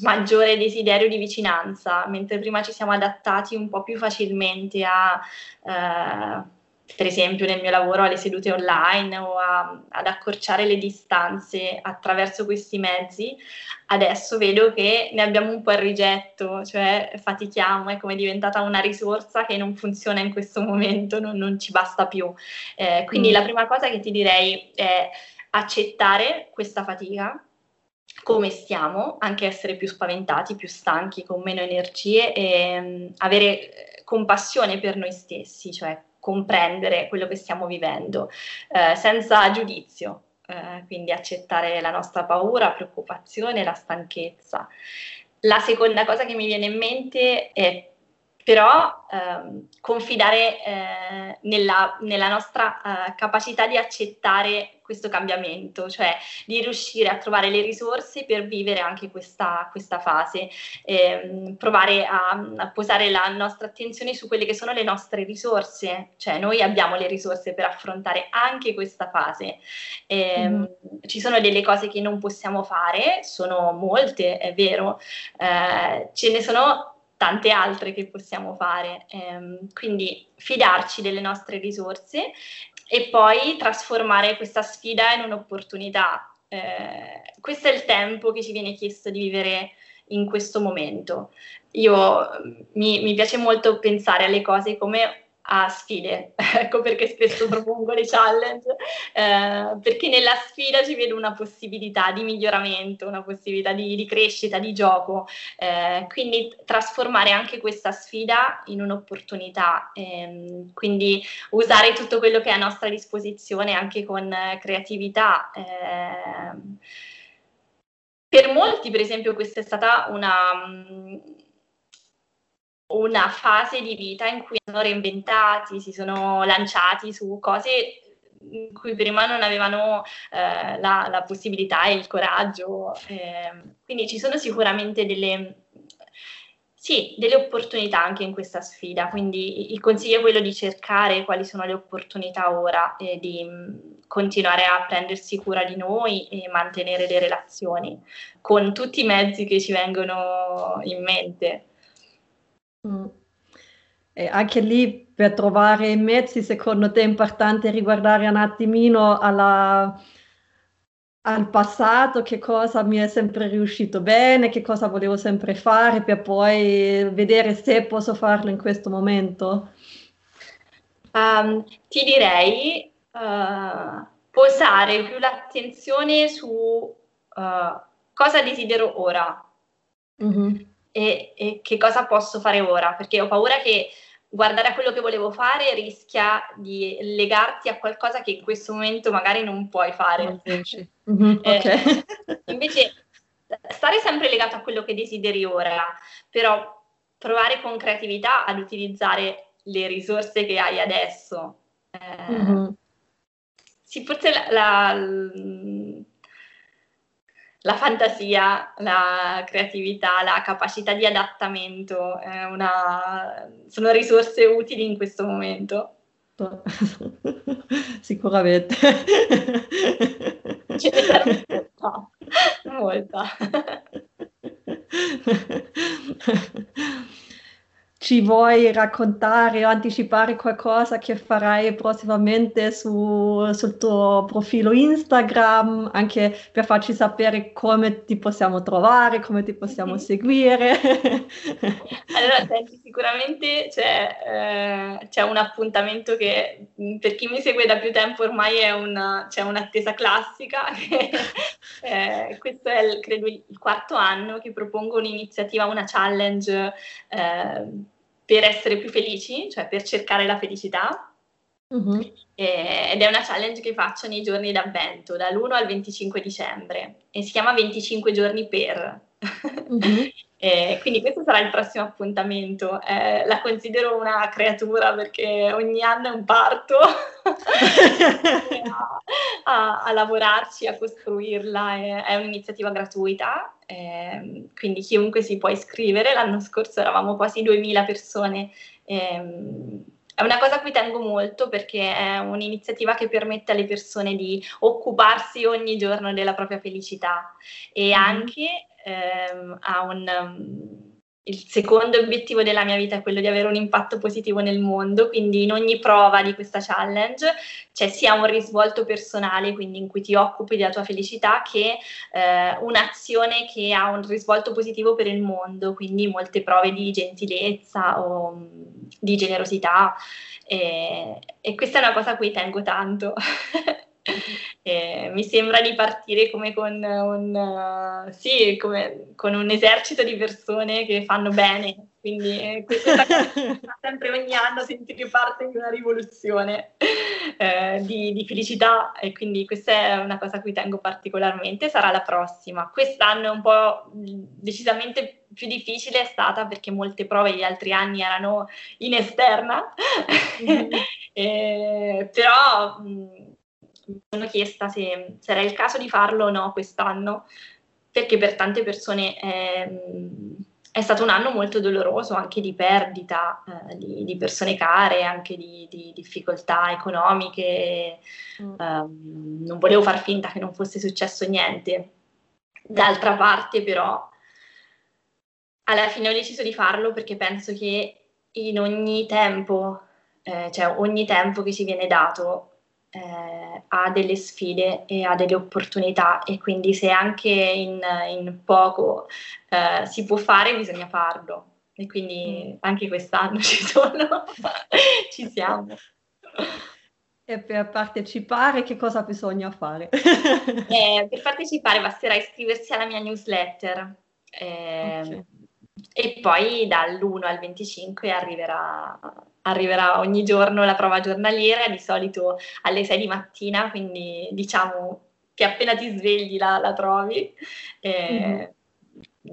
maggiore desiderio di vicinanza, mentre prima ci siamo adattati un po' più facilmente a, eh, per esempio nel mio lavoro, alle sedute online o a, ad accorciare le distanze attraverso questi mezzi, adesso vedo che ne abbiamo un po' il rigetto, cioè fatichiamo, è come diventata una risorsa che non funziona in questo momento, non, non ci basta più. Eh, quindi mm. la prima cosa che ti direi è accettare questa fatica come stiamo, anche essere più spaventati, più stanchi, con meno energie e um, avere eh, compassione per noi stessi, cioè comprendere quello che stiamo vivendo eh, senza giudizio, eh, quindi accettare la nostra paura, preoccupazione, la stanchezza. La seconda cosa che mi viene in mente è però ehm, confidare eh, nella, nella, nostra eh, capacità di accettare questo cambiamento, cioè di riuscire a trovare le risorse per vivere anche questa, questa fase, eh, provare a, a, posare la nostra attenzione su quelle che sono le nostre risorse, cioè noi abbiamo le risorse per affrontare anche questa fase. Mm. Ci sono delle cose che non possiamo fare, sono molte, è vero, eh, ce ne sono tante altre che possiamo fare. Ehm, quindi fidarci delle nostre risorse e poi trasformare questa sfida in un'opportunità. Eh, questo è il tempo che ci viene chiesto di vivere in questo momento. Io mi, mi piace molto pensare alle cose come a sfide, ecco perché spesso propongo le challenge, eh, perché nella sfida ci vedo una possibilità di miglioramento, una possibilità di, di crescita, di gioco, eh, quindi trasformare anche questa sfida in un'opportunità, ehm, quindi usare tutto quello che è a nostra disposizione anche con creatività. Eh, per molti, per esempio, questa è stata una una fase di vita in cui sono reinventati, si sono lanciati su cose in cui prima non avevano eh, la, la, possibilità e il coraggio. Eh, quindi ci sono sicuramente delle, sì, delle opportunità anche in questa sfida. Quindi il consiglio è quello di cercare quali sono le opportunità ora e di mh, continuare a prendersi cura di noi e mantenere le relazioni con tutti i mezzi che ci vengono in mente. Mm. E anche lì per trovare i mezzi, secondo te è importante riguardare un attimino alla, al passato, che cosa mi è sempre riuscito bene, che cosa volevo sempre fare, per poi vedere se posso farlo in questo momento? Um, ti direi uh, posare più l'attenzione su uh, cosa desidero ora. Mm-hmm e, e che cosa posso fare ora, perché ho paura che guardare a quello che volevo fare rischia di legarti a qualcosa che in questo momento magari non puoi fare. Mm-hmm, eh, okay. invece stare sempre legato a quello che desideri ora, però provare con creatività ad utilizzare le risorse che hai adesso. Eh, mm-hmm. Sì, forse la, la, la fantasia, la creatività, la capacità di adattamento una, sono risorse utili in questo momento. Sicuramente. Ce ne serve molta. molta. ci vuoi raccontare o anticipare qualcosa che farai prossimamente su, sul tuo profilo Instagram, anche per farci sapere come ti possiamo trovare, come ti possiamo mm-hmm. seguire? allora, senti, sicuramente c'è, eh, c'è, un appuntamento che mm, per chi mi segue da più tempo ormai è una, c'è un'attesa classica. Che, eh, questo è, il, credo, il quarto anno che propongo un'iniziativa, una challenge. Eh, per essere più felici, cioè per cercare la felicità. Eh, ed è una challenge che faccio nei giorni d'avvento, dall'1 al 25 dicembre, e si chiama 25 giorni per. Uh-huh. eh, quindi questo sarà il prossimo appuntamento. Eh, la considero una creatura perché ogni anno è un parto a, a, a, lavorarci, a costruirla. È, è un'iniziativa gratuita eh, quindi chiunque si può iscrivere, l'anno scorso eravamo quasi 2000 persone. Eh, è una cosa a cui tengo molto perché è un'iniziativa che permette alle persone di occuparsi ogni giorno della propria felicità e mm. anche ehm, ha un... Il secondo obiettivo della mia vita è quello di avere un impatto positivo nel mondo, quindi in ogni prova di questa challenge c'è sia un risvolto personale, quindi in cui ti occupi della tua felicità, che eh, un'azione che ha un risvolto positivo per il mondo, quindi molte prove di gentilezza o mm, di generosità. E, e questa è una cosa a cui tengo tanto. Eh, mi sembra di partire come con un, uh, sì, come con un esercito di persone che fanno bene, quindi eh, questa cosa sempre ogni anno sentire parte di una rivoluzione eh, di, di, felicità e quindi questa è una cosa a cui tengo particolarmente, sarà la prossima. Quest'anno è un po' decisamente più difficile è stata perché molte prove gli altri anni erano in esterna, mm-hmm. eh, però mh, mi sono chiesta se, se, era il caso di farlo o no quest'anno, perché per tante persone è, è stato un anno molto doloroso, anche di perdita eh, di, di, persone care, anche di, di difficoltà economiche. Mm. Um, non volevo far finta che non fosse successo niente. D'altra parte, però, alla fine ho deciso di farlo perché penso che in ogni tempo, eh, cioè ogni tempo che ci viene dato, eh, ha delle sfide e ha delle opportunità e quindi se anche in, in poco eh, si può fare bisogna farlo. e quindi mm. anche quest'anno ci sono, ci siamo. E per partecipare che cosa bisogna fare? eh, per partecipare basterà iscriversi alla mia newsletter. Eh, okay. E poi dall'1 al 25 arriverà, arriverà, ogni giorno la prova giornaliera, di solito alle 6 di mattina, quindi diciamo che appena ti svegli la, la trovi. Eh, mm-hmm.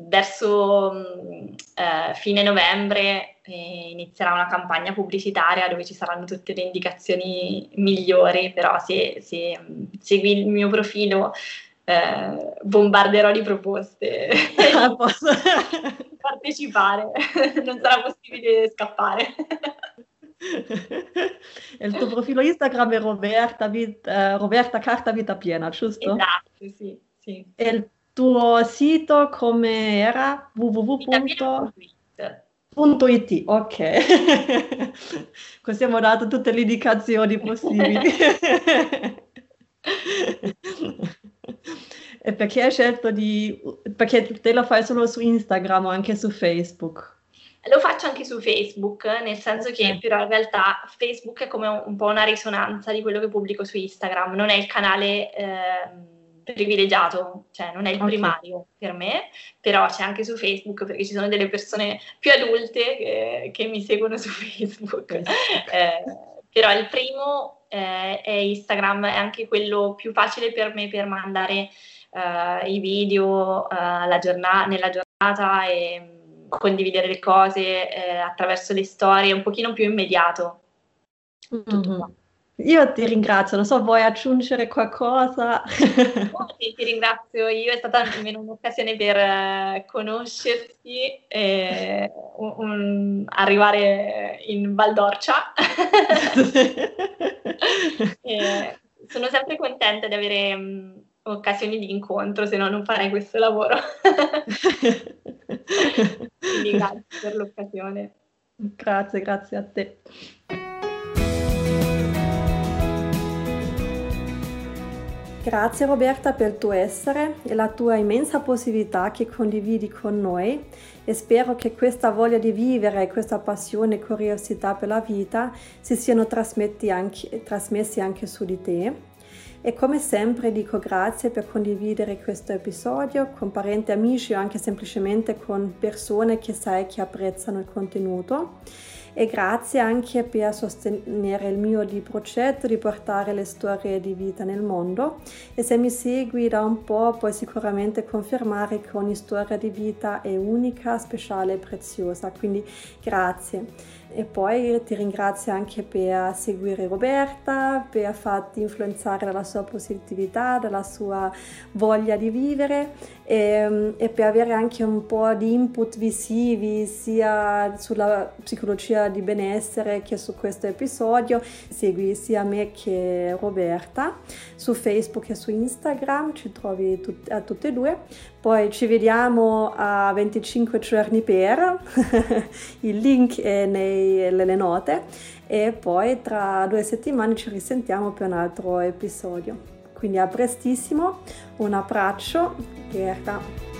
Verso mm, eh, fine novembre eh, inizierà una campagna pubblicitaria dove ci saranno tutte le indicazioni migliori, però se, se mm, segui il mio profilo eh, bombarderò di proposte. Posso partecipare, non sarà possibile scappare. Il tuo profilo Instagram è Roberta, Vit, uh, Roberta Carta Vita Piena, giusto? Esatto, sì. sì. E il tuo sito come era? www.it. ok. Così abbiamo dato tutte le indicazioni possibili. E perché hai scelto di... perché te lo fai solo su Instagram o anche su Facebook? Lo faccio anche su Facebook, nel senso che però in realtà Facebook è come un, po' una risonanza di quello che pubblico su Instagram, non è il canale eh, privilegiato, cioè non è il okay. primario per me, però c'è anche su Facebook perché ci sono delle persone più adulte che, che mi seguono su Facebook. eh, però il primo eh, è Instagram, è anche quello più facile per me per mandare uh, i video uh, giornata, nella giornata e condividere le cose eh, attraverso le storie, un pochino più immediato. Mm-hmm. Io ti ringrazio, non so, vuoi aggiungere qualcosa? Oh, sì, ti ringrazio, io è stata almeno un'occasione per uh, conoscerti e un, un, arrivare in Valdorcia. sono sempre contenta di avere um, occasioni di incontro, se no non farei questo lavoro. Quindi grazie per l'occasione. Grazie, grazie a te. Grazie Roberta per il tuo essere e la tua immensa possibilità che condividi con noi e spero che questa voglia di vivere, questa passione e curiosità per la vita si siano trasmessi anche, trasmessi anche su di te e come sempre dico grazie per condividere questo episodio con parenti, amici o anche semplicemente con persone che sai che apprezzano il contenuto. E grazie anche per sostenere il mio di progetto di portare le storie di vita nel mondo. E se mi segui da un po' puoi sicuramente confermare che ogni storia di vita è unica, speciale e preziosa. Quindi grazie. E poi ti ringrazio anche per seguire Roberta, per farti influenzare dalla sua positività, dalla sua voglia di vivere e, e, per avere anche un po' di input visivi sia sulla psicologia di benessere che su questo episodio. Segui sia me che Roberta su Facebook e su Instagram, ci trovi tut- a tutte e due. Poi ci vediamo a 25 giorni per, il link è nei, nelle note e poi tra due settimane ci risentiamo per un altro episodio. Quindi a prestissimo, un abbraccio, Gerda.